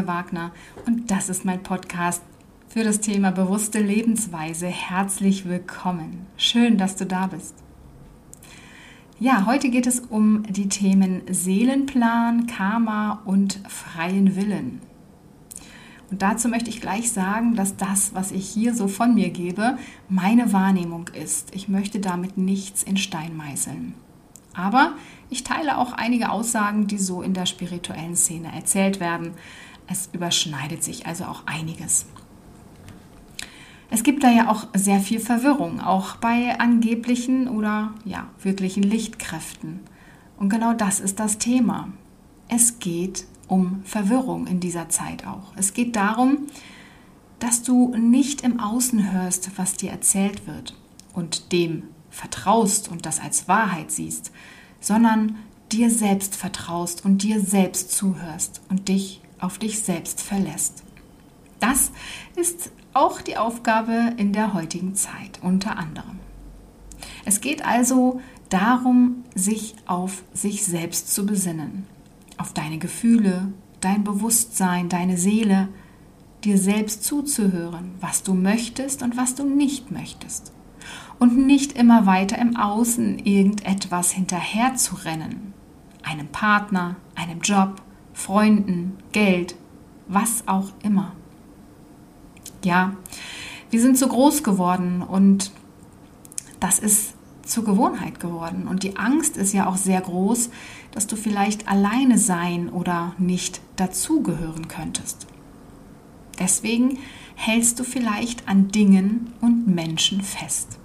Nicole Wagner und das ist mein Podcast für das Thema bewusste Lebensweise. Herzlich willkommen. Schön, dass du da bist. Ja, heute geht es um die Themen Seelenplan, Karma und freien Willen. Und dazu möchte ich gleich sagen, dass das, was ich hier so von mir gebe, meine Wahrnehmung ist. Ich möchte damit nichts in Stein meißeln. Aber ich teile auch einige Aussagen, die so in der spirituellen Szene erzählt werden. Es überschneidet sich also auch einiges. Es gibt da ja auch sehr viel Verwirrung, auch bei angeblichen oder ja, wirklichen Lichtkräften. Und genau das ist das Thema. Es geht um Verwirrung in dieser Zeit auch. Es geht darum, dass du nicht im Außen hörst, was dir erzählt wird und dem vertraust und das als Wahrheit siehst, sondern dir selbst vertraust und dir selbst zuhörst und dich auf dich selbst verlässt. Das ist auch die Aufgabe in der heutigen Zeit unter anderem. Es geht also darum, sich auf sich selbst zu besinnen, auf deine Gefühle, dein Bewusstsein, deine Seele, dir selbst zuzuhören, was du möchtest und was du nicht möchtest und nicht immer weiter im Außen irgendetwas hinterher zu rennen. Einem Partner, einem Job, Freunden, Geld, was auch immer. Ja, wir sind so groß geworden und das ist zur Gewohnheit geworden. Und die Angst ist ja auch sehr groß, dass du vielleicht alleine sein oder nicht dazugehören könntest. Deswegen hältst du vielleicht an Dingen und Menschen fest.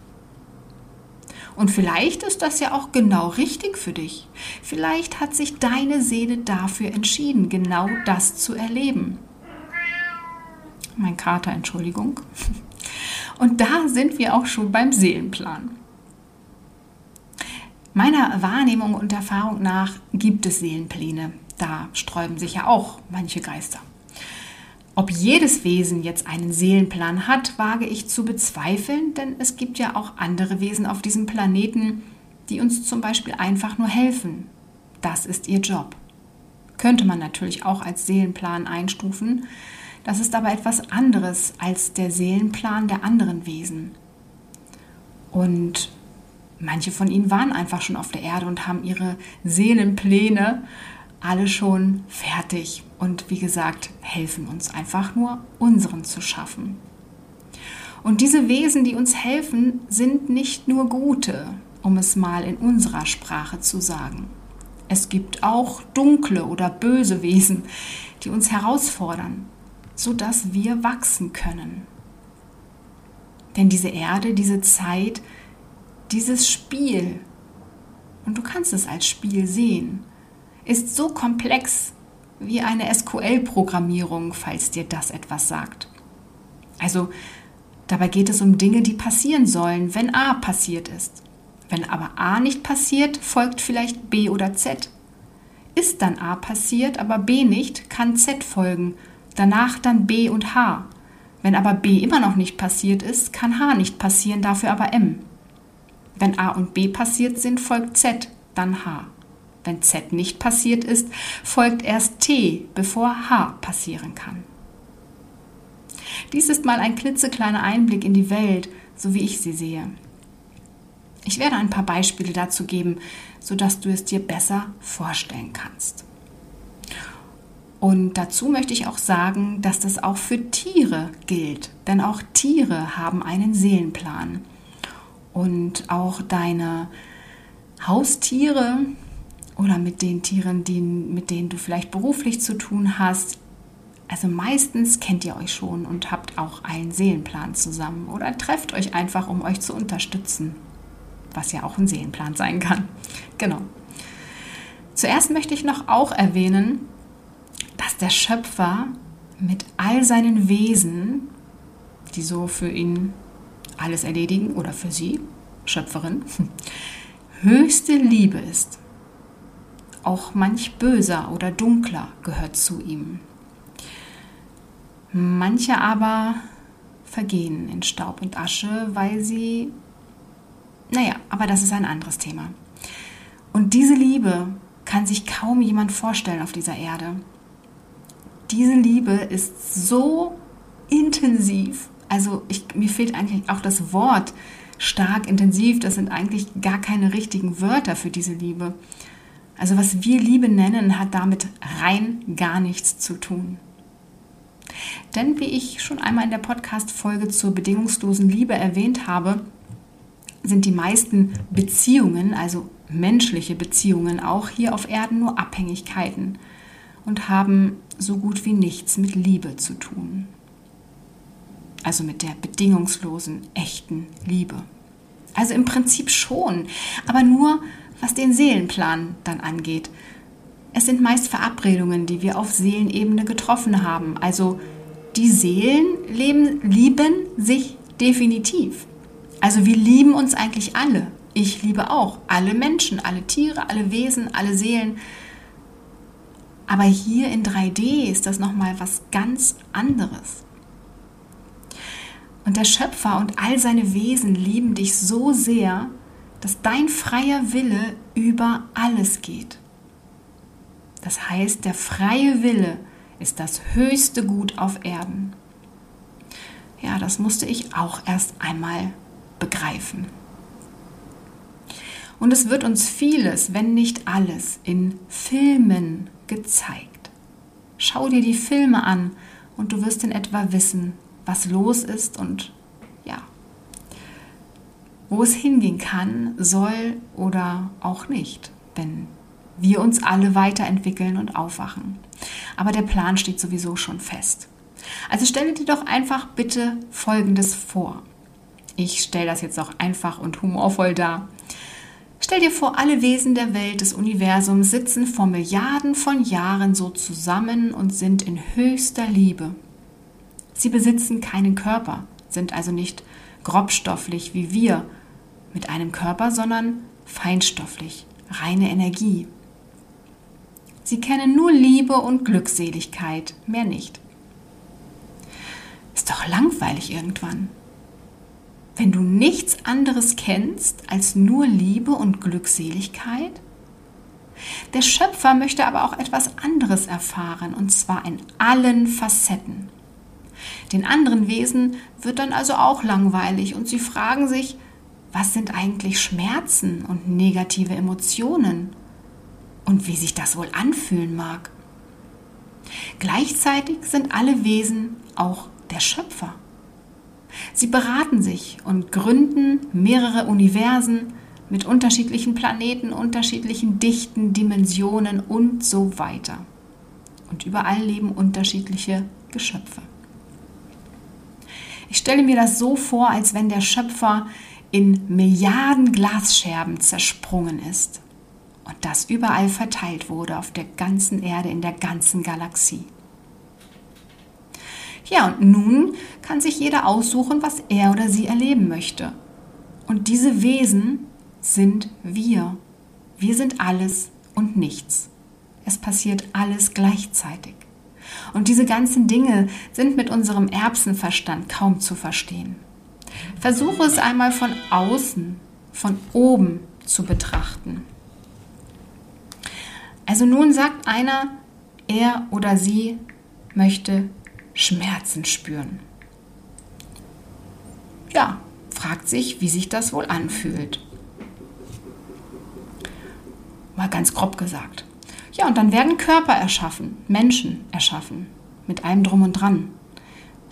Und vielleicht ist das ja auch genau richtig für dich. Vielleicht hat sich deine Seele dafür entschieden, genau das zu erleben. Mein Kater, Entschuldigung. Und da sind wir auch schon beim Seelenplan. Meiner Wahrnehmung und Erfahrung nach gibt es Seelenpläne. Da sträuben sich ja auch manche Geister. Ob jedes Wesen jetzt einen Seelenplan hat, wage ich zu bezweifeln, denn es gibt ja auch andere Wesen auf diesem Planeten, die uns zum Beispiel einfach nur helfen. Das ist ihr Job. Könnte man natürlich auch als Seelenplan einstufen. Das ist aber etwas anderes als der Seelenplan der anderen Wesen. Und manche von ihnen waren einfach schon auf der Erde und haben ihre Seelenpläne alle schon fertig und wie gesagt, helfen uns einfach nur, unseren zu schaffen. Und diese Wesen, die uns helfen, sind nicht nur gute, um es mal in unserer Sprache zu sagen. Es gibt auch dunkle oder böse Wesen, die uns herausfordern, sodass wir wachsen können. Denn diese Erde, diese Zeit, dieses Spiel, und du kannst es als Spiel sehen, ist so komplex wie eine SQL-Programmierung, falls dir das etwas sagt. Also dabei geht es um Dinge, die passieren sollen, wenn A passiert ist. Wenn aber A nicht passiert, folgt vielleicht B oder Z. Ist dann A passiert, aber B nicht, kann Z folgen, danach dann B und H. Wenn aber B immer noch nicht passiert ist, kann H nicht passieren, dafür aber M. Wenn A und B passiert sind, folgt Z, dann H. Wenn Z nicht passiert ist, folgt erst T, bevor H passieren kann. Dies ist mal ein klitzekleiner Einblick in die Welt, so wie ich sie sehe. Ich werde ein paar Beispiele dazu geben, sodass du es dir besser vorstellen kannst. Und dazu möchte ich auch sagen, dass das auch für Tiere gilt, denn auch Tiere haben einen Seelenplan. Und auch deine Haustiere oder mit den Tieren, die, mit denen du vielleicht beruflich zu tun hast. Also meistens kennt ihr euch schon und habt auch einen Seelenplan zusammen oder trefft euch einfach, um euch zu unterstützen, was ja auch ein Seelenplan sein kann. Genau. Zuerst möchte ich noch auch erwähnen, dass der Schöpfer mit all seinen Wesen, die so für ihn alles erledigen oder für sie, Schöpferin, höchste Liebe ist auch manch böser oder dunkler gehört zu ihm. Manche aber vergehen in Staub und Asche, weil sie, naja, aber das ist ein anderes Thema. Und diese Liebe kann sich kaum jemand vorstellen auf dieser Erde. diese Liebe ist so intensiv. Also ich, mir fehlt eigentlich auch das Wort stark, intensiv. Das sind eigentlich gar keine richtigen Wörter für diese Liebe. Also was wir Liebe nennen, hat damit rein gar nichts zu tun. Denn wie ich schon einmal in der Podcast-Folge zur bedingungslosen Liebe erwähnt habe, sind die meisten Beziehungen, also menschliche Beziehungen, auch hier auf Erden nur Abhängigkeiten und haben so gut wie nichts mit Liebe zu tun. Also mit der bedingungslosen, echten Liebe. Also im Prinzip schon, aber nur was den Seelenplan dann angeht. Es sind meist Verabredungen, die wir auf Seelenebene getroffen haben. Also die Seelen leben, lieben sich definitiv. Also wir lieben uns eigentlich alle. Ich liebe auch alle Menschen, alle Tiere, alle Wesen, alle Seelen. Aber hier in 3D ist das nochmal was ganz anderes. Und der Schöpfer und all seine Wesen lieben dich so sehr, dass dein freier Wille über alles geht. Das heißt, der freie Wille ist das höchste Gut auf Erden. Ja, das musste ich auch erst einmal begreifen. Und es wird uns vieles, wenn nicht alles, in Filmen gezeigt. Schau dir die Filme an und du wirst in etwa wissen, was los ist und wo es hingehen kann, soll oder auch nicht, wenn wir uns alle weiterentwickeln und aufwachen. Aber der Plan steht sowieso schon fest. Also stelle dir doch einfach bitte Folgendes vor. Ich stelle das jetzt auch einfach und humorvoll dar. Stell dir vor, alle Wesen der Welt, des Universums sitzen vor Milliarden von Jahren so zusammen und sind in höchster Liebe. Sie besitzen keinen Körper, sind also nicht grobstofflich wie wir mit einem Körper, sondern feinstofflich, reine Energie. Sie kennen nur Liebe und Glückseligkeit, mehr nicht. Ist doch langweilig irgendwann wenn du nichts anderes kennst als nur Liebe und Glückseligkeit? Der Schöpfer möchte aber auch etwas anderes erfahren, und zwar in allen Facetten. Den anderen Wesen wird dann also auch langweilig und sie fragen sich, was sind eigentlich Schmerzen und negative Emotionen und wie sich das wohl anfühlen mag. Gleichzeitig sind alle Wesen auch der Schöpfer. Sie beraten sich und gründen mehrere Universen mit unterschiedlichen Planeten, unterschiedlichen Dichten, Dimensionen und so weiter. Und überall leben unterschiedliche Geschöpfe. Ich stelle mir das so vor, als wenn der Schöpfer in Milliarden Glasscherben zersprungen ist und das überall verteilt wurde auf der ganzen Erde, in der ganzen Galaxie. Ja, und nun kann sich jeder aussuchen, was er oder sie erleben möchte. Und diese Wesen sind wir. Wir sind alles und nichts. Es passiert alles gleichzeitig. Und diese ganzen Dinge sind mit unserem Erbsenverstand kaum zu verstehen. Versuche es einmal von außen, von oben zu betrachten. Also nun sagt einer, er oder sie möchte Schmerzen spüren. Ja, fragt sich, wie sich das wohl anfühlt. Mal ganz grob gesagt. Ja, und dann werden Körper erschaffen, Menschen erschaffen, mit allem drum und dran.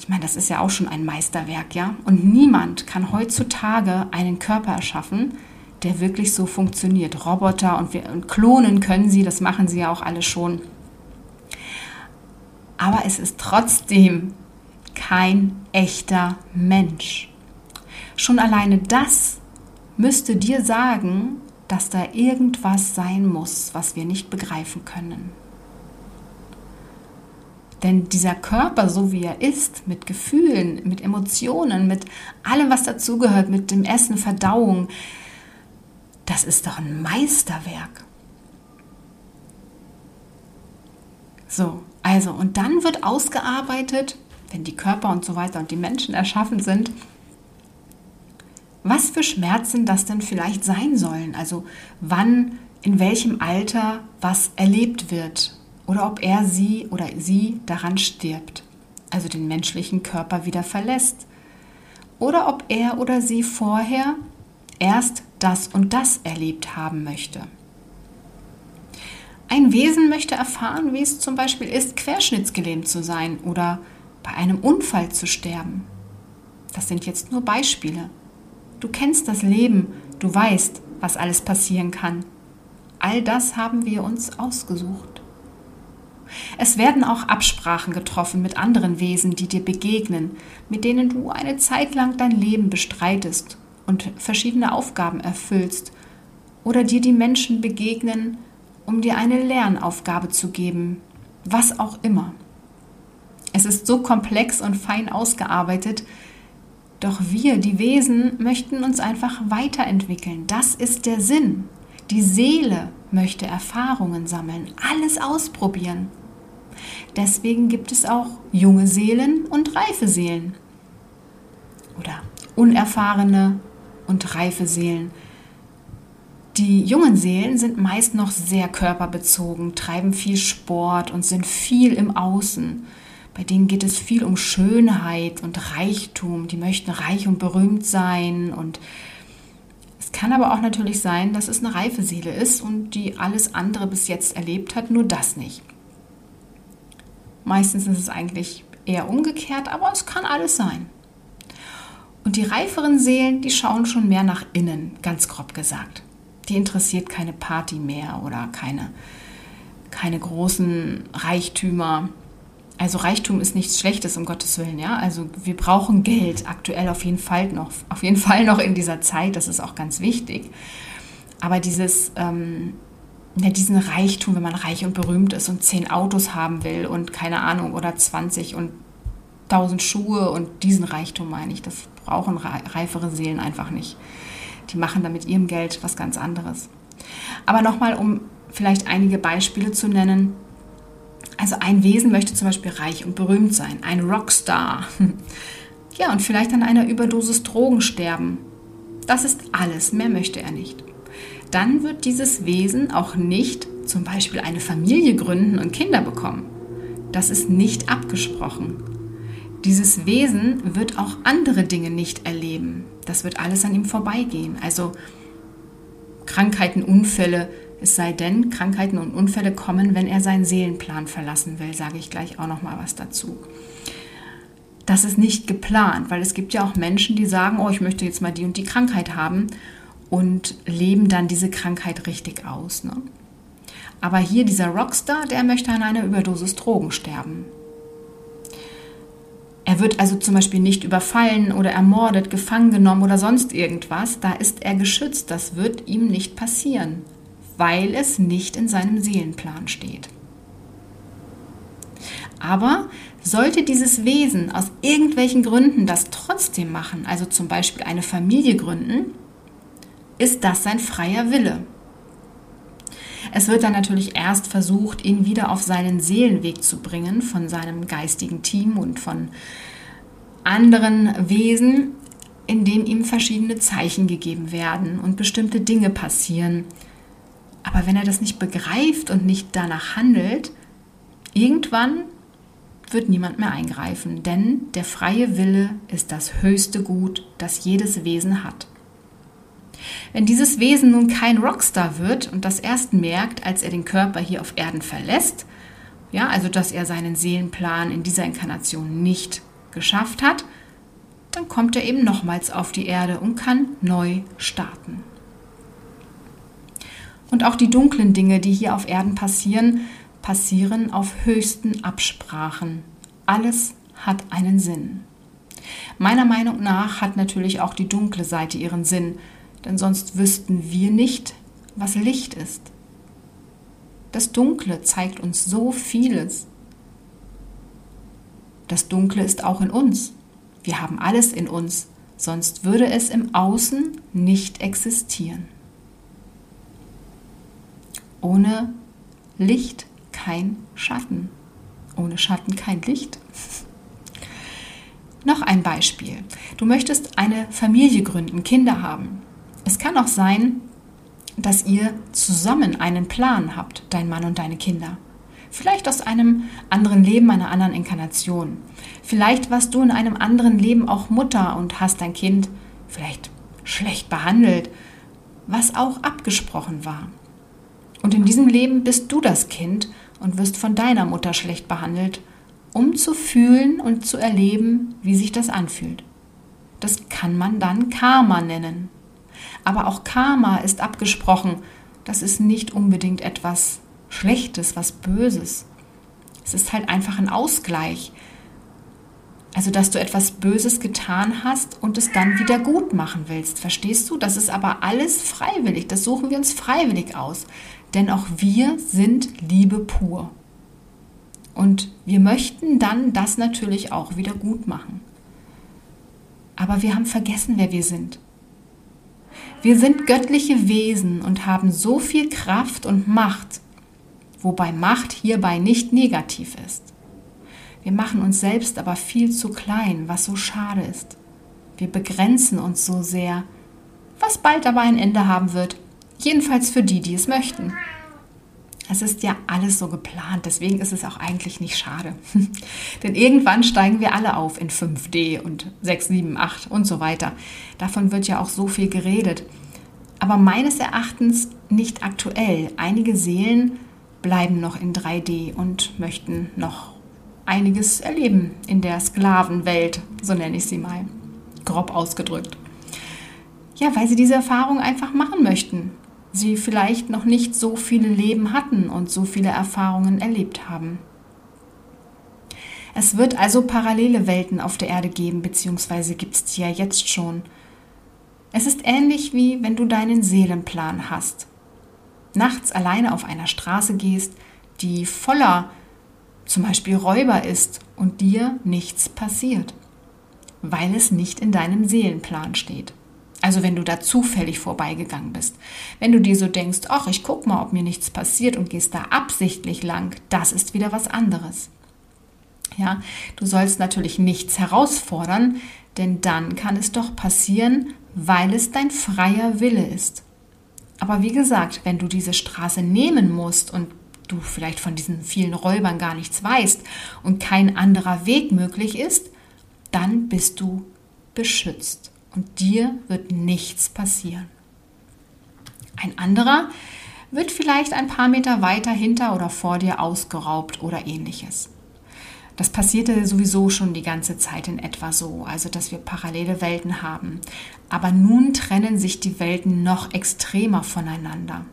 Ich meine, das ist ja auch schon ein Meisterwerk, ja? Und niemand kann heutzutage einen Körper erschaffen, der wirklich so funktioniert. Roboter und, wir, und klonen können sie, das machen sie ja auch alle schon aber es ist trotzdem kein echter Mensch. Schon alleine das müsste dir sagen, dass da irgendwas sein muss, was wir nicht begreifen können. Denn dieser Körper, so wie er ist, mit Gefühlen, mit Emotionen, mit allem, was dazugehört, mit dem Essen, Verdauung, das ist doch ein Meisterwerk. So, also, und dann wird ausgearbeitet, wenn die Körper und so weiter und die Menschen erschaffen sind, was für Schmerzen das denn vielleicht sein sollen. Also wann, in welchem Alter was erlebt wird oder ob er sie oder sie daran stirbt, also den menschlichen Körper wieder verlässt, oder ob er oder sie vorher erst das und das erlebt haben möchte. Ein Wesen möchte erfahren, wie es zum Beispiel ist, querschnittsgelähmt zu sein oder bei einem Unfall zu sterben. Das sind jetzt nur Beispiele. Du kennst das Leben, du weißt, was alles passieren kann. All das haben wir uns ausgesucht. Es werden auch Absprachen getroffen mit anderen Wesen, die dir begegnen, mit denen du eine Zeit lang dein Leben bestreitest und verschiedene Aufgaben erfüllst oder dir die Menschen begegnen, um dir eine Lernaufgabe zu geben, was auch immer. Es ist so komplex und fein ausgearbeitet, doch wir, die Wesen, möchten uns einfach weiterentwickeln. Das ist der Sinn. Die Seele möchte Erfahrungen sammeln, alles ausprobieren. Deswegen gibt es auch junge Seelen und reife Seelen. Oder unerfahrene und reife Seelen. Die jungen Seelen sind meist noch sehr körperbezogen, treiben viel Sport und sind viel im Außen. Bei denen geht es viel um Schönheit und Reichtum. Die möchten reich und berühmt sein. Und es kann aber auch natürlich sein, dass es eine reife Seele ist und die alles andere bis jetzt erlebt hat, nur das nicht. Meistens ist es eigentlich eher umgekehrt, aber es kann alles sein. Und die reiferen Seelen, die schauen schon mehr nach innen, ganz grob gesagt. Die interessiert keine Party mehr oder keine, keine großen Reichtümer. Also Reichtum ist nichts Schlechtes, um Gottes Willen, ja. Also wir brauchen Geld aktuell auf jeden Fall noch, auf jeden Fall noch in dieser Zeit, das ist auch ganz wichtig. Aber dieses, ähm, ja, diesen Reichtum, wenn man reich und berühmt ist und zehn Autos haben will und keine Ahnung oder 20 und 1000 Schuhe und diesen Reichtum meine ich, das brauchen reifere Seelen einfach nicht. Die machen da mit ihrem Geld was ganz anderes. Aber nochmal, um vielleicht einige Beispiele zu nennen. Also ein Wesen möchte zum Beispiel reich und berühmt sein, ein Rockstar. Ja, und vielleicht an einer Überdosis Drogen sterben. Das ist alles, mehr möchte er nicht. Dann wird dieses Wesen auch nicht zum Beispiel eine Familie gründen und Kinder bekommen. Das ist nicht abgesprochen. Dieses Wesen wird auch andere Dinge nicht erleben. Das wird alles an ihm vorbeigehen. Also Krankheiten, Unfälle, es sei denn, Krankheiten und Unfälle kommen, wenn er seinen Seelenplan verlassen will, sage ich gleich auch noch mal was dazu. Das ist nicht geplant, weil es gibt ja auch Menschen, die sagen, oh, ich möchte jetzt mal die und die Krankheit haben und leben dann diese Krankheit richtig aus. Ne? Aber hier dieser Rockstar, der möchte an einer Überdosis Drogen sterben. Er wird also zum Beispiel nicht überfallen oder ermordet, gefangen genommen oder sonst irgendwas. Da ist er geschützt. Das wird ihm nicht passieren, weil es nicht in seinem Seelenplan steht. Aber sollte dieses Wesen aus irgendwelchen Gründen das trotzdem machen, also zum Beispiel eine Familie gründen, ist das sein freier Wille. Es wird dann natürlich erst versucht, ihn wieder auf seinen Seelenweg zu bringen von seinem geistigen Team und von anderen Wesen, indem ihm verschiedene Zeichen gegeben werden und bestimmte Dinge passieren. Aber wenn er das nicht begreift und nicht danach handelt, irgendwann wird niemand mehr eingreifen, denn der freie Wille ist das höchste Gut, das jedes Wesen hat. Wenn dieses Wesen nun kein Rockstar wird und das erst merkt, als er den Körper hier auf Erden verlässt, ja, also dass er seinen Seelenplan in dieser Inkarnation nicht geschafft hat, dann kommt er eben nochmals auf die Erde und kann neu starten. Und auch die dunklen Dinge, die hier auf Erden passieren, passieren auf höchsten Absprachen. Alles hat einen Sinn. Meiner Meinung nach hat natürlich auch die dunkle Seite ihren Sinn, denn sonst wüssten wir nicht, was Licht ist. Das Dunkle zeigt uns so vieles. Das Dunkle ist auch in uns. Wir haben alles in uns, sonst würde es im Außen nicht existieren. Ohne Licht kein Schatten. Ohne Schatten kein Licht. Noch ein Beispiel. Du möchtest eine Familie gründen, Kinder haben. Es kann auch sein, dass ihr zusammen einen Plan habt, dein Mann und deine Kinder. Vielleicht aus einem anderen Leben, einer anderen Inkarnation. Vielleicht warst du in einem anderen Leben auch Mutter und hast dein Kind vielleicht schlecht behandelt, was auch abgesprochen war. Und in diesem Leben bist du das Kind und wirst von deiner Mutter schlecht behandelt, um zu fühlen und zu erleben, wie sich das anfühlt. Das kann man dann Karma nennen. Aber auch Karma ist abgesprochen. Das ist nicht unbedingt etwas Schlechtes, was Böses. Es ist halt einfach ein Ausgleich. Also, dass du etwas Böses getan hast und es dann wieder gut machen willst. Verstehst du? Das ist aber alles freiwillig. Das suchen wir uns freiwillig aus. Denn auch wir sind Liebe pur. Und wir möchten dann das natürlich auch wieder gut machen. Aber wir haben vergessen, wer wir sind. Wir sind göttliche Wesen und haben so viel Kraft und Macht, wobei Macht hierbei nicht negativ ist. Wir machen uns selbst aber viel zu klein, was so schade ist. Wir begrenzen uns so sehr, was bald aber ein Ende haben wird, jedenfalls für die, die es möchten. Es ist ja alles so geplant, deswegen ist es auch eigentlich nicht schade. Denn irgendwann steigen wir alle auf in 5D und 6, 7, 8 und so weiter. Davon wird ja auch so viel geredet. Aber meines Erachtens nicht aktuell. Einige Seelen bleiben noch in 3D und möchten noch einiges erleben in der Sklavenwelt, so nenne ich sie mal, grob ausgedrückt. Ja, weil sie diese Erfahrung einfach machen möchten sie vielleicht noch nicht so viele Leben hatten und so viele Erfahrungen erlebt haben. Es wird also parallele Welten auf der Erde geben, beziehungsweise gibt es die ja jetzt schon. Es ist ähnlich wie wenn du deinen Seelenplan hast. Nachts alleine auf einer Straße gehst, die voller zum Beispiel Räuber ist und dir nichts passiert, weil es nicht in deinem Seelenplan steht. Also wenn du da zufällig vorbeigegangen bist. Wenn du dir so denkst, ach, ich guck mal, ob mir nichts passiert und gehst da absichtlich lang, das ist wieder was anderes. Ja, du sollst natürlich nichts herausfordern, denn dann kann es doch passieren, weil es dein freier Wille ist. Aber wie gesagt, wenn du diese Straße nehmen musst und du vielleicht von diesen vielen Räubern gar nichts weißt und kein anderer Weg möglich ist, dann bist du beschützt und dir wird nichts passieren. Ein anderer wird vielleicht ein paar Meter weiter hinter oder vor dir ausgeraubt oder ähnliches. Das passierte sowieso schon die ganze Zeit in etwa so, also dass wir parallele Welten haben. Aber nun trennen sich die Welten noch extremer voneinander.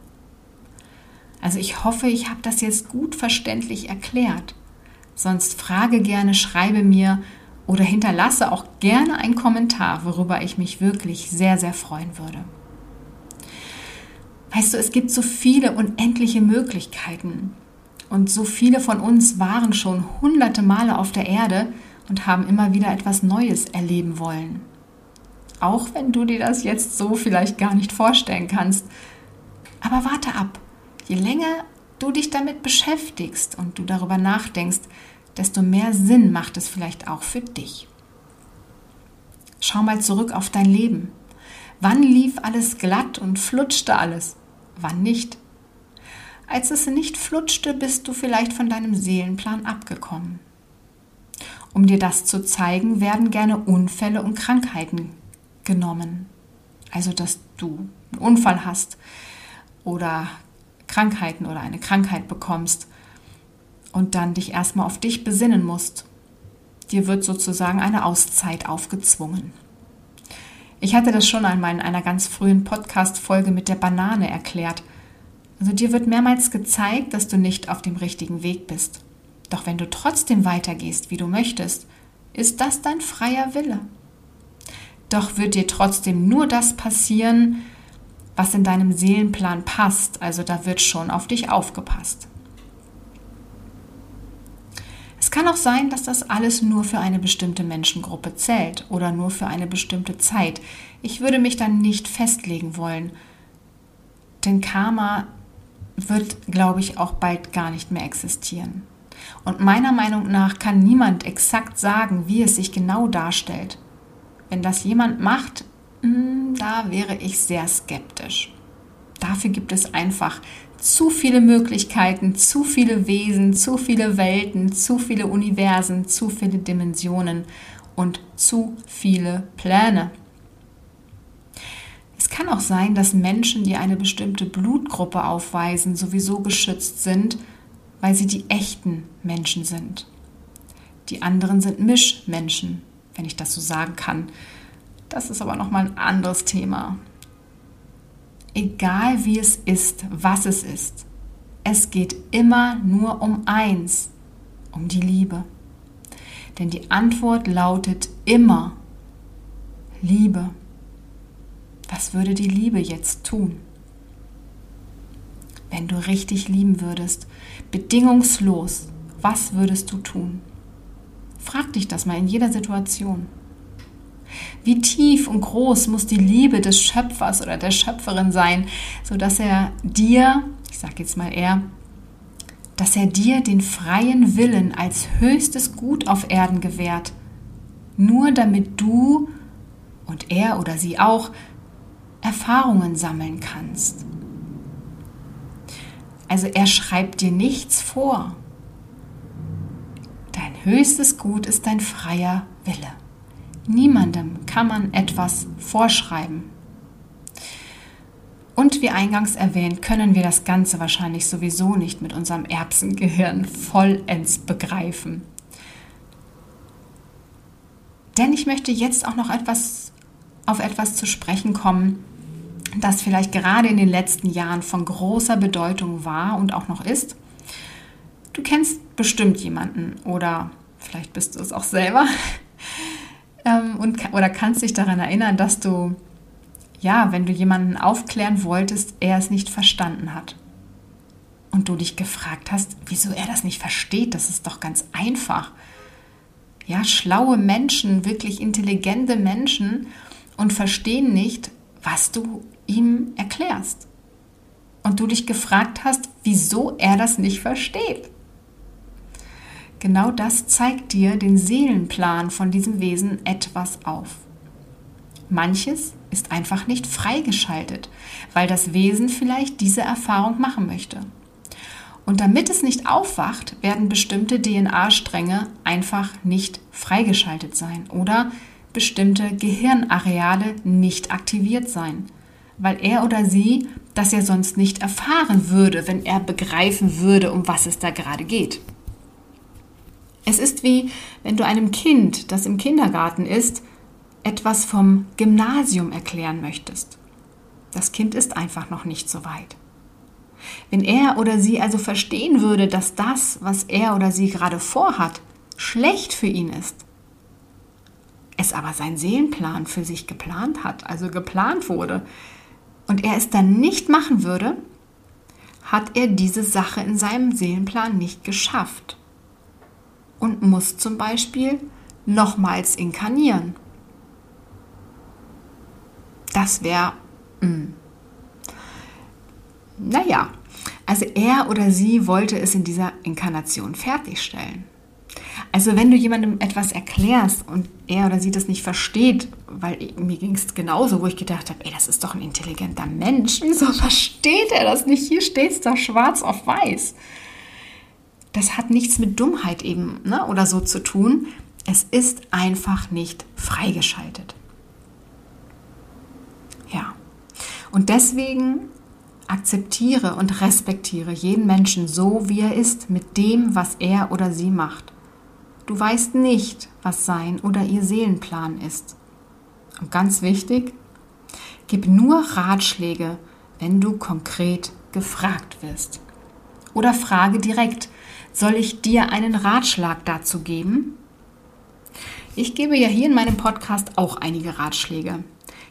Also ich hoffe, ich habe das jetzt gut verständlich erklärt. Sonst frage gerne, schreibe mir, oder hinterlasse auch gerne einen Kommentar, worüber ich mich wirklich sehr, sehr freuen würde. Weißt du, es gibt so viele unendliche Möglichkeiten. Und so viele von uns waren schon hunderte Male auf der Erde und haben immer wieder etwas Neues erleben wollen. Auch wenn du dir das jetzt so vielleicht gar nicht vorstellen kannst. Aber warte ab. Je länger du dich damit beschäftigst und du darüber nachdenkst, desto mehr Sinn macht es vielleicht auch für dich. Schau mal zurück auf dein Leben. Wann lief alles glatt und flutschte alles? Wann nicht? Als es nicht flutschte, bist du vielleicht von deinem Seelenplan abgekommen. Um dir das zu zeigen, werden gerne Unfälle und Krankheiten genommen. Also, dass du einen Unfall hast oder Krankheiten oder eine Krankheit bekommst und dann dich erstmal auf dich besinnen musst. Dir wird sozusagen eine Auszeit aufgezwungen. Ich hatte das schon einmal in einer ganz frühen Podcast-Folge mit der Banane erklärt. Also dir wird mehrmals gezeigt, dass du nicht auf dem richtigen Weg bist. Doch wenn du trotzdem weitergehst, wie du möchtest, ist das dein freier Wille. Doch wird dir trotzdem nur das passieren, was in deinem Seelenplan passt. Also da wird schon auf dich aufgepasst. Es kann auch sein, dass das alles nur für eine bestimmte Menschengruppe zählt oder nur für eine bestimmte Zeit. Ich würde mich dann nicht festlegen wollen. Denn Karma wird, glaube ich, auch bald gar nicht mehr existieren. Und meiner Meinung nach kann niemand exakt sagen, wie es sich genau darstellt. Wenn das jemand macht, hm, da wäre ich sehr skeptisch. Dafür gibt es einfach zu viele Möglichkeiten, zu viele Wesen, zu viele Welten, zu viele Universen, zu viele Dimensionen und zu viele Pläne. Es kann auch sein, dass Menschen, die eine bestimmte Blutgruppe aufweisen, sowieso geschützt sind, weil sie die echten Menschen sind. Die anderen sind Mischmenschen, wenn ich das so sagen kann. Das ist aber nochmal ein anderes Thema. Egal wie es ist, was es ist, es geht immer nur um eins, um die Liebe. Denn die Antwort lautet immer Liebe. Was würde die Liebe jetzt tun? Wenn du richtig lieben würdest, bedingungslos, was würdest du tun? Frag dich das mal in jeder Situation. Wie tief und groß muss die Liebe des Schöpfers oder der Schöpferin sein, sodass er dir, ich sage jetzt mal er, dass er dir den freien Willen als höchstes Gut auf Erden gewährt, nur damit du und er oder sie auch Erfahrungen sammeln kannst. Also er schreibt dir nichts vor. Dein höchstes Gut ist dein freier Wille. Niemandem kann man etwas vorschreiben. Und wie eingangs erwähnt, können wir das Ganze wahrscheinlich sowieso nicht mit unserem Erbsengehirn vollends begreifen. Denn ich möchte jetzt auch noch etwas auf etwas zu sprechen kommen, das vielleicht gerade in den letzten Jahren von großer Bedeutung war und auch noch ist. Du kennst bestimmt jemanden oder vielleicht bist du es auch selber ähm, und, oder kannst dich daran erinnern, dass du, ja, wenn du jemanden aufklären wolltest, er es nicht verstanden hat. Und du dich gefragt hast, wieso er das nicht versteht, das ist doch ganz einfach. Ja, schlaue Menschen, wirklich intelligente Menschen und verstehen nicht, was du ihm erklärst. Und du dich gefragt hast, wieso er das nicht versteht. Genau das zeigt dir den Seelenplan von diesem Wesen etwas auf. Manches ist einfach nicht freigeschaltet, weil das Wesen vielleicht diese Erfahrung machen möchte. Und damit es nicht aufwacht, werden bestimmte DNA-Stränge einfach nicht freigeschaltet sein oder bestimmte Gehirnareale nicht aktiviert sein, weil er oder sie das ja sonst nicht erfahren würde, wenn er begreifen würde, um was es da gerade geht. Es ist wie, wenn du einem Kind, das im Kindergarten ist, etwas vom Gymnasium erklären möchtest. Das Kind ist einfach noch nicht so weit. Wenn er oder sie also verstehen würde, dass das, was er oder sie gerade vorhat, schlecht für ihn ist, es aber sein Seelenplan für sich geplant hat, also geplant wurde, und er es dann nicht machen würde, hat er diese Sache in seinem Seelenplan nicht geschafft und muss zum Beispiel nochmals inkarnieren. Das wäre, hm. naja, also er oder sie wollte es in dieser Inkarnation fertigstellen. Also wenn du jemandem etwas erklärst und er oder sie das nicht versteht, weil mir ging es genauso, wo ich gedacht habe, ey, das ist doch ein intelligenter Mensch, wieso versteht er das nicht? Hier steht es da schwarz auf weiß. Das hat nichts mit Dummheit eben ne, oder so zu tun. Es ist einfach nicht freigeschaltet. Ja. Und deswegen akzeptiere und respektiere jeden Menschen so, wie er ist, mit dem, was er oder sie macht. Du weißt nicht, was sein oder ihr Seelenplan ist. Und ganz wichtig, gib nur Ratschläge, wenn du konkret gefragt wirst. Oder frage direkt, soll ich dir einen Ratschlag dazu geben? Ich gebe ja hier in meinem Podcast auch einige Ratschläge.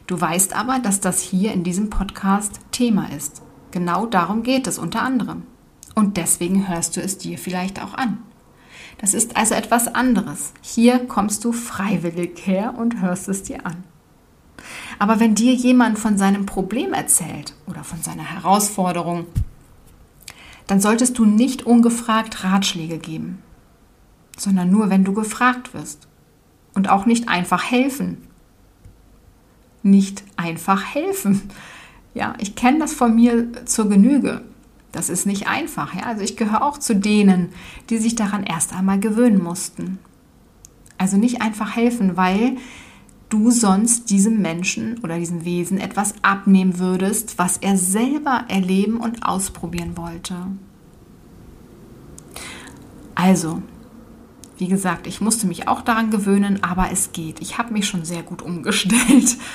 Du weißt aber, dass das hier in diesem Podcast Thema ist. Genau darum geht es unter anderem. Und deswegen hörst du es dir vielleicht auch an. Das ist also etwas anderes. Hier kommst du freiwillig her und hörst es dir an. Aber wenn dir jemand von seinem Problem erzählt oder von seiner Herausforderung, dann solltest du nicht ungefragt Ratschläge geben, sondern nur, wenn du gefragt wirst. Und auch nicht einfach helfen. Nicht einfach helfen. Ja, ich kenne das von mir zur Genüge. Das ist nicht einfach. Ja? Also ich gehöre auch zu denen, die sich daran erst einmal gewöhnen mussten. Also nicht einfach helfen, weil du sonst diesem Menschen oder diesem Wesen etwas abnehmen würdest, was er selber erleben und ausprobieren wollte. Also, wie gesagt, ich musste mich auch daran gewöhnen, aber es geht. Ich habe mich schon sehr gut umgestellt.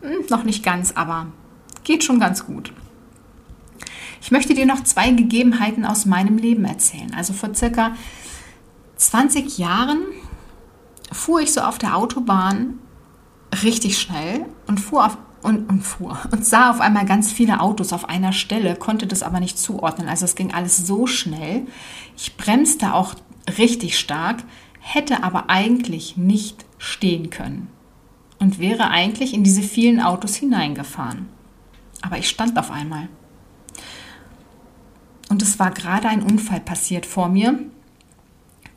Hm, noch nicht ganz, aber geht schon ganz gut. Ich möchte dir noch zwei Gegebenheiten aus meinem Leben erzählen. Also vor circa 20 Jahren fuhr ich so auf der Autobahn richtig schnell und fuhr auf und, und fuhr und sah auf einmal ganz viele Autos auf einer Stelle, konnte das aber nicht zuordnen. Also es ging alles so schnell. Ich bremste auch richtig stark, hätte aber eigentlich nicht stehen können und wäre eigentlich in diese vielen Autos hineingefahren. Aber ich stand auf einmal. Und es war gerade ein Unfall passiert vor mir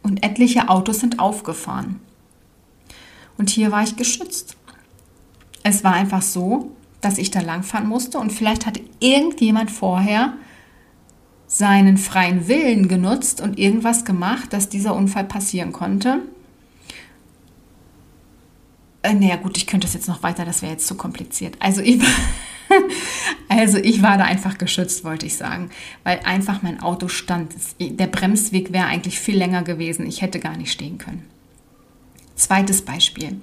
und etliche Autos sind aufgefahren. Und hier war ich geschützt. Es war einfach so, dass ich da langfahren musste und vielleicht hat irgendjemand vorher seinen freien Willen genutzt und irgendwas gemacht, dass dieser Unfall passieren konnte. Äh, naja, gut, ich könnte das jetzt noch weiter, das wäre jetzt zu kompliziert. Also ich, also ich war da einfach geschützt, wollte ich sagen, weil einfach mein Auto stand. Der Bremsweg wäre eigentlich viel länger gewesen. Ich hätte gar nicht stehen können. Zweites Beispiel.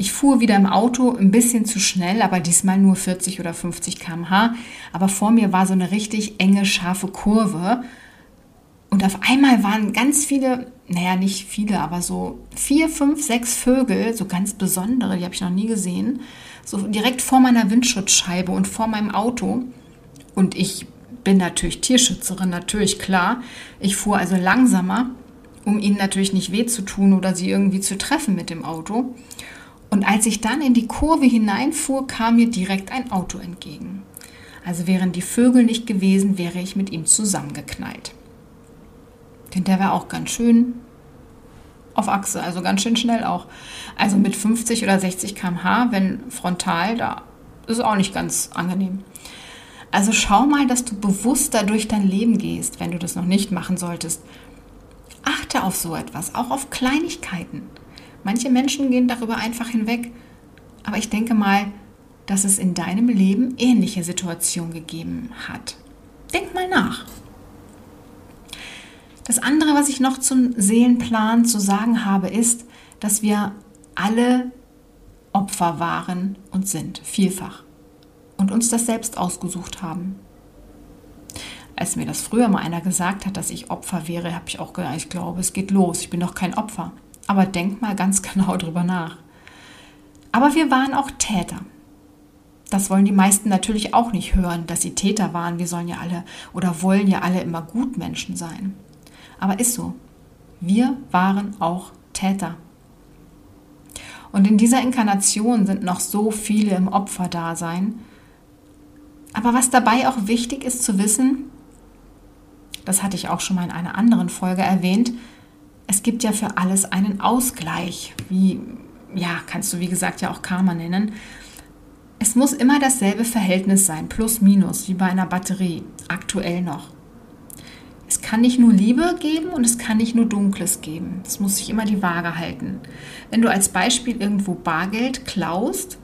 Ich fuhr wieder im Auto ein bisschen zu schnell, aber diesmal nur 40 oder 50 km/h. Aber vor mir war so eine richtig enge, scharfe Kurve. Und auf einmal waren ganz viele, naja, nicht viele, aber so vier, fünf, sechs Vögel, so ganz besondere, die habe ich noch nie gesehen, so direkt vor meiner Windschutzscheibe und vor meinem Auto. Und ich bin natürlich Tierschützerin, natürlich klar. Ich fuhr also langsamer, um ihnen natürlich nicht weh zu tun oder sie irgendwie zu treffen mit dem Auto. Und als ich dann in die Kurve hineinfuhr, kam mir direkt ein Auto entgegen. Also wären die Vögel nicht gewesen, wäre ich mit ihm zusammengeknallt. Denn der war auch ganz schön auf Achse, also ganz schön schnell auch. Also mit 50 oder 60 km/h, wenn frontal, da ist auch nicht ganz angenehm. Also schau mal, dass du bewusster durch dein Leben gehst, wenn du das noch nicht machen solltest. Achte auf so etwas, auch auf Kleinigkeiten. Manche Menschen gehen darüber einfach hinweg. Aber ich denke mal, dass es in deinem Leben ähnliche Situationen gegeben hat. Denk mal nach. Das andere, was ich noch zum Seelenplan zu sagen habe, ist, dass wir alle Opfer waren und sind, vielfach. Und uns das selbst ausgesucht haben. Als mir das früher mal einer gesagt hat, dass ich Opfer wäre, habe ich auch gedacht, ich glaube, es geht los. Ich bin doch kein Opfer. Aber denk mal ganz genau drüber nach. Aber wir waren auch Täter. Das wollen die meisten natürlich auch nicht hören, dass sie Täter waren. Wir sollen ja alle oder wollen ja alle immer Gutmenschen sein. Aber ist so. Wir waren auch Täter. Und in dieser Inkarnation sind noch so viele im Opferdasein. Aber was dabei auch wichtig ist zu wissen, das hatte ich auch schon mal in einer anderen Folge erwähnt, es gibt ja für alles einen Ausgleich, wie, ja, kannst du wie gesagt ja auch Karma nennen. Es muss immer dasselbe Verhältnis sein, plus minus, wie bei einer Batterie, aktuell noch. Es kann nicht nur Liebe geben und es kann nicht nur Dunkles geben. Es muss sich immer die Waage halten. Wenn du als Beispiel irgendwo Bargeld klaust,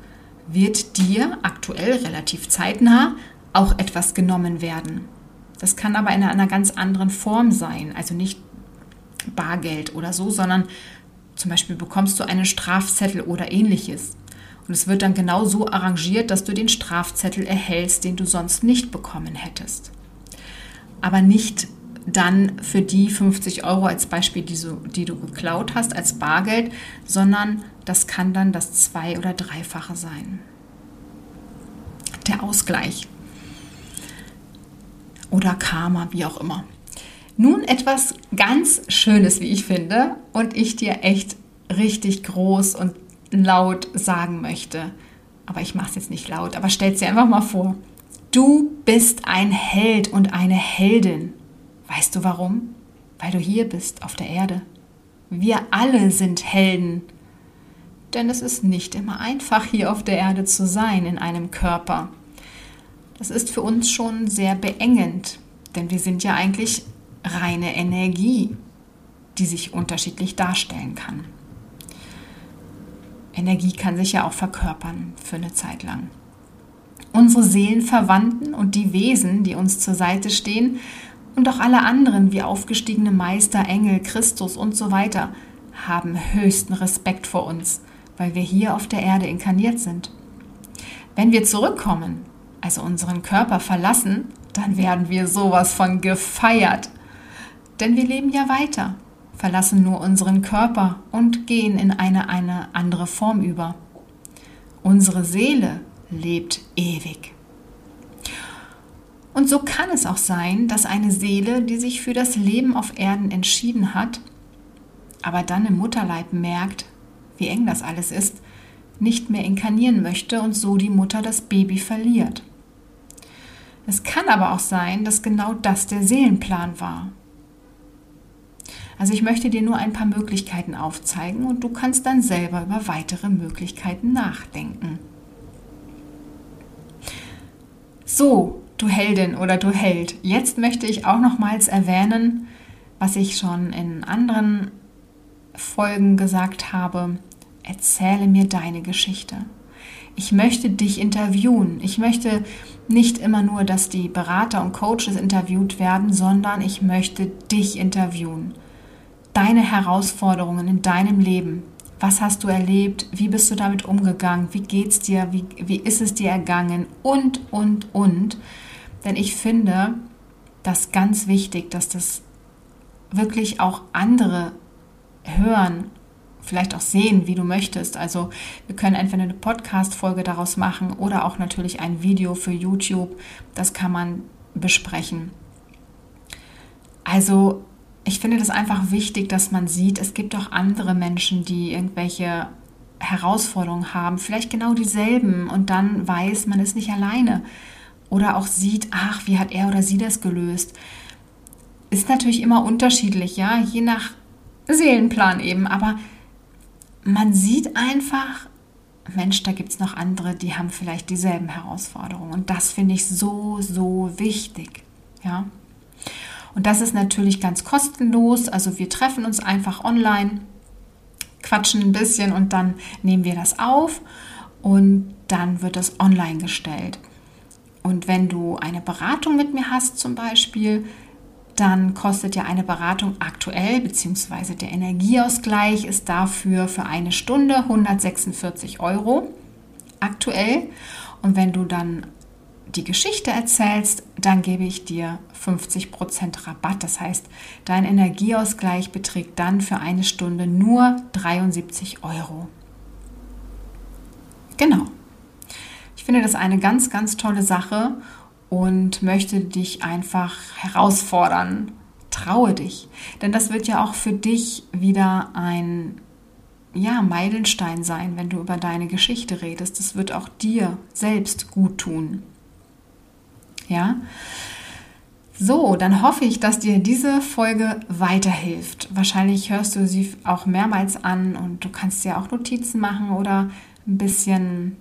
wird dir aktuell relativ zeitnah auch etwas genommen werden. Das kann aber in einer ganz anderen Form sein, also nicht Bargeld oder so, sondern zum Beispiel bekommst du einen Strafzettel oder ähnliches. Und es wird dann genau so arrangiert, dass du den Strafzettel erhältst, den du sonst nicht bekommen hättest. Aber nicht dann für die 50 Euro als Beispiel, die, so, die du geklaut hast, als Bargeld, sondern das kann dann das Zwei- oder Dreifache sein. Der Ausgleich. Oder Karma, wie auch immer. Nun etwas ganz Schönes, wie ich finde, und ich dir echt richtig groß und laut sagen möchte. Aber ich mache es jetzt nicht laut, aber stell dir einfach mal vor. Du bist ein Held und eine Heldin. Weißt du warum? Weil du hier bist auf der Erde. Wir alle sind Helden. Denn es ist nicht immer einfach, hier auf der Erde zu sein, in einem Körper. Das ist für uns schon sehr beengend, denn wir sind ja eigentlich reine Energie, die sich unterschiedlich darstellen kann. Energie kann sich ja auch verkörpern für eine Zeit lang. Unsere Seelenverwandten und die Wesen, die uns zur Seite stehen, und auch alle anderen wie aufgestiegene Meister, Engel, Christus und so weiter, haben höchsten Respekt vor uns, weil wir hier auf der Erde inkarniert sind. Wenn wir zurückkommen, also unseren Körper verlassen, dann werden wir sowas von gefeiert. Denn wir leben ja weiter, verlassen nur unseren Körper und gehen in eine, eine andere Form über. Unsere Seele lebt ewig. Und so kann es auch sein, dass eine Seele, die sich für das Leben auf Erden entschieden hat, aber dann im Mutterleib merkt, wie eng das alles ist, nicht mehr inkarnieren möchte und so die Mutter das Baby verliert. Es kann aber auch sein, dass genau das der Seelenplan war. Also ich möchte dir nur ein paar Möglichkeiten aufzeigen und du kannst dann selber über weitere Möglichkeiten nachdenken. So, du Heldin oder du Held, jetzt möchte ich auch nochmals erwähnen, was ich schon in anderen Folgen gesagt habe. Erzähle mir deine Geschichte. Ich möchte dich interviewen. Ich möchte nicht immer nur, dass die Berater und Coaches interviewt werden, sondern ich möchte dich interviewen. Deine Herausforderungen in deinem Leben. Was hast du erlebt? Wie bist du damit umgegangen? Wie geht's dir? Wie, wie ist es dir ergangen? Und, und, und. Denn ich finde das ganz wichtig, dass das wirklich auch andere hören vielleicht auch sehen, wie du möchtest. Also wir können entweder eine Podcast-Folge daraus machen oder auch natürlich ein Video für YouTube. Das kann man besprechen. Also ich finde das einfach wichtig, dass man sieht, es gibt auch andere Menschen, die irgendwelche Herausforderungen haben, vielleicht genau dieselben und dann weiß, man ist nicht alleine. Oder auch sieht, ach, wie hat er oder sie das gelöst. Ist natürlich immer unterschiedlich, ja, je nach Seelenplan eben, aber man sieht einfach, Mensch, da gibt es noch andere, die haben vielleicht dieselben Herausforderungen. Und das finde ich so, so wichtig. Ja. Und das ist natürlich ganz kostenlos. Also wir treffen uns einfach online, quatschen ein bisschen und dann nehmen wir das auf und dann wird das online gestellt. Und wenn du eine Beratung mit mir hast zum Beispiel, dann kostet ja eine Beratung aktuell, beziehungsweise der Energieausgleich ist dafür für eine Stunde 146 Euro aktuell. Und wenn du dann die Geschichte erzählst, dann gebe ich dir 50% Rabatt. Das heißt, dein Energieausgleich beträgt dann für eine Stunde nur 73 Euro. Genau. Ich finde das eine ganz, ganz tolle Sache und möchte dich einfach herausfordern. Traue dich, denn das wird ja auch für dich wieder ein ja, Meilenstein sein, wenn du über deine Geschichte redest. Das wird auch dir selbst gut tun. Ja? So, dann hoffe ich, dass dir diese Folge weiterhilft. Wahrscheinlich hörst du sie auch mehrmals an und du kannst ja auch Notizen machen oder ein bisschen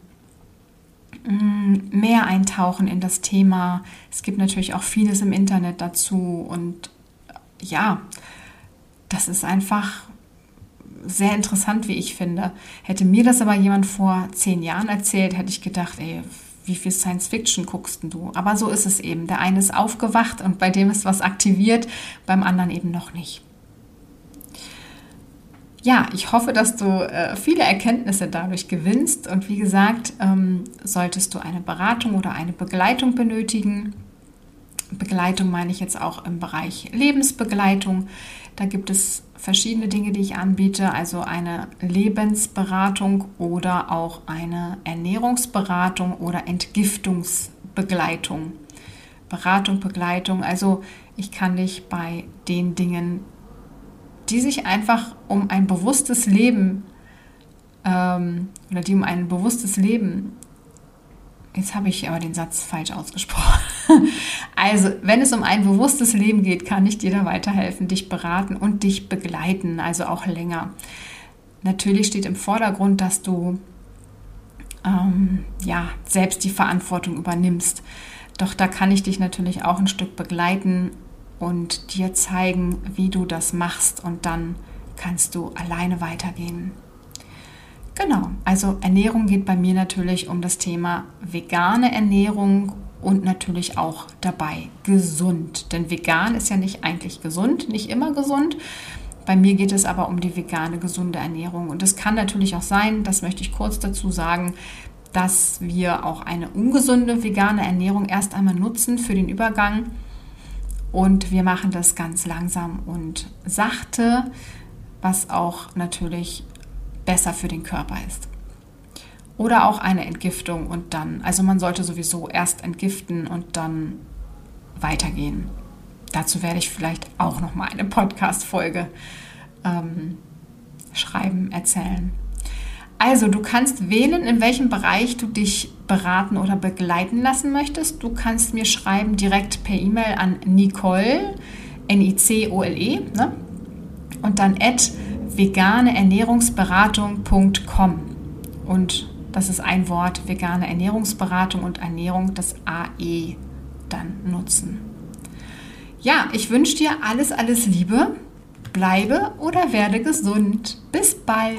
Mm, mehr eintauchen in das Thema. Es gibt natürlich auch vieles im Internet dazu und ja, das ist einfach sehr interessant, wie ich finde. Hätte mir das aber jemand vor zehn Jahren erzählt, hätte ich gedacht, ey, wie viel Science Fiction guckst du? Aber so ist es eben. Der eine ist aufgewacht und bei dem ist was aktiviert, beim anderen eben noch nicht ja, ich hoffe, dass du äh, viele Erkenntnisse dadurch gewinnst. Und wie gesagt, ähm, solltest du eine Beratung oder eine Begleitung benötigen, Begleitung meine ich jetzt auch im Bereich Lebensbegleitung. Da gibt es verschiedene Dinge, die ich anbiete, also eine Lebensberatung oder auch eine Ernährungsberatung oder Entgiftungsbegleitung. Beratung, Begleitung, also ich kann dich bei den Dingen die sich einfach um ein bewusstes Leben ähm, oder die um ein bewusstes Leben, jetzt habe ich aber den Satz falsch ausgesprochen. also, wenn es um ein bewusstes Leben geht, kann ich dir da weiterhelfen, dich beraten und dich begleiten, also auch länger. Natürlich steht im Vordergrund, dass du ähm, ja, selbst die Verantwortung übernimmst. Doch da kann ich dich natürlich auch ein Stück begleiten und dir zeigen, wie du das machst und dann kannst du alleine weitergehen. Genau, also Ernährung geht bei mir natürlich um das Thema vegane Ernährung und natürlich auch dabei gesund. Denn vegan ist ja nicht eigentlich gesund, nicht immer gesund. Bei mir geht es aber um die vegane, gesunde Ernährung. Und es kann natürlich auch sein, das möchte ich kurz dazu sagen, dass wir auch eine ungesunde vegane Ernährung erst einmal nutzen für den Übergang. Und wir machen das ganz langsam und sachte, was auch natürlich besser für den Körper ist. Oder auch eine Entgiftung und dann, also man sollte sowieso erst entgiften und dann weitergehen. Dazu werde ich vielleicht auch noch mal eine Podcast-Folge ähm, schreiben, erzählen. Also, du kannst wählen, in welchem Bereich du dich beraten oder begleiten lassen möchtest. Du kannst mir schreiben direkt per E-Mail an Nicole, N-I-C-O-L-E, ne? und dann at veganeernährungsberatung.com. Und das ist ein Wort, vegane Ernährungsberatung und Ernährung, das AE dann nutzen. Ja, ich wünsche dir alles, alles Liebe. Bleibe oder werde gesund. Bis bald.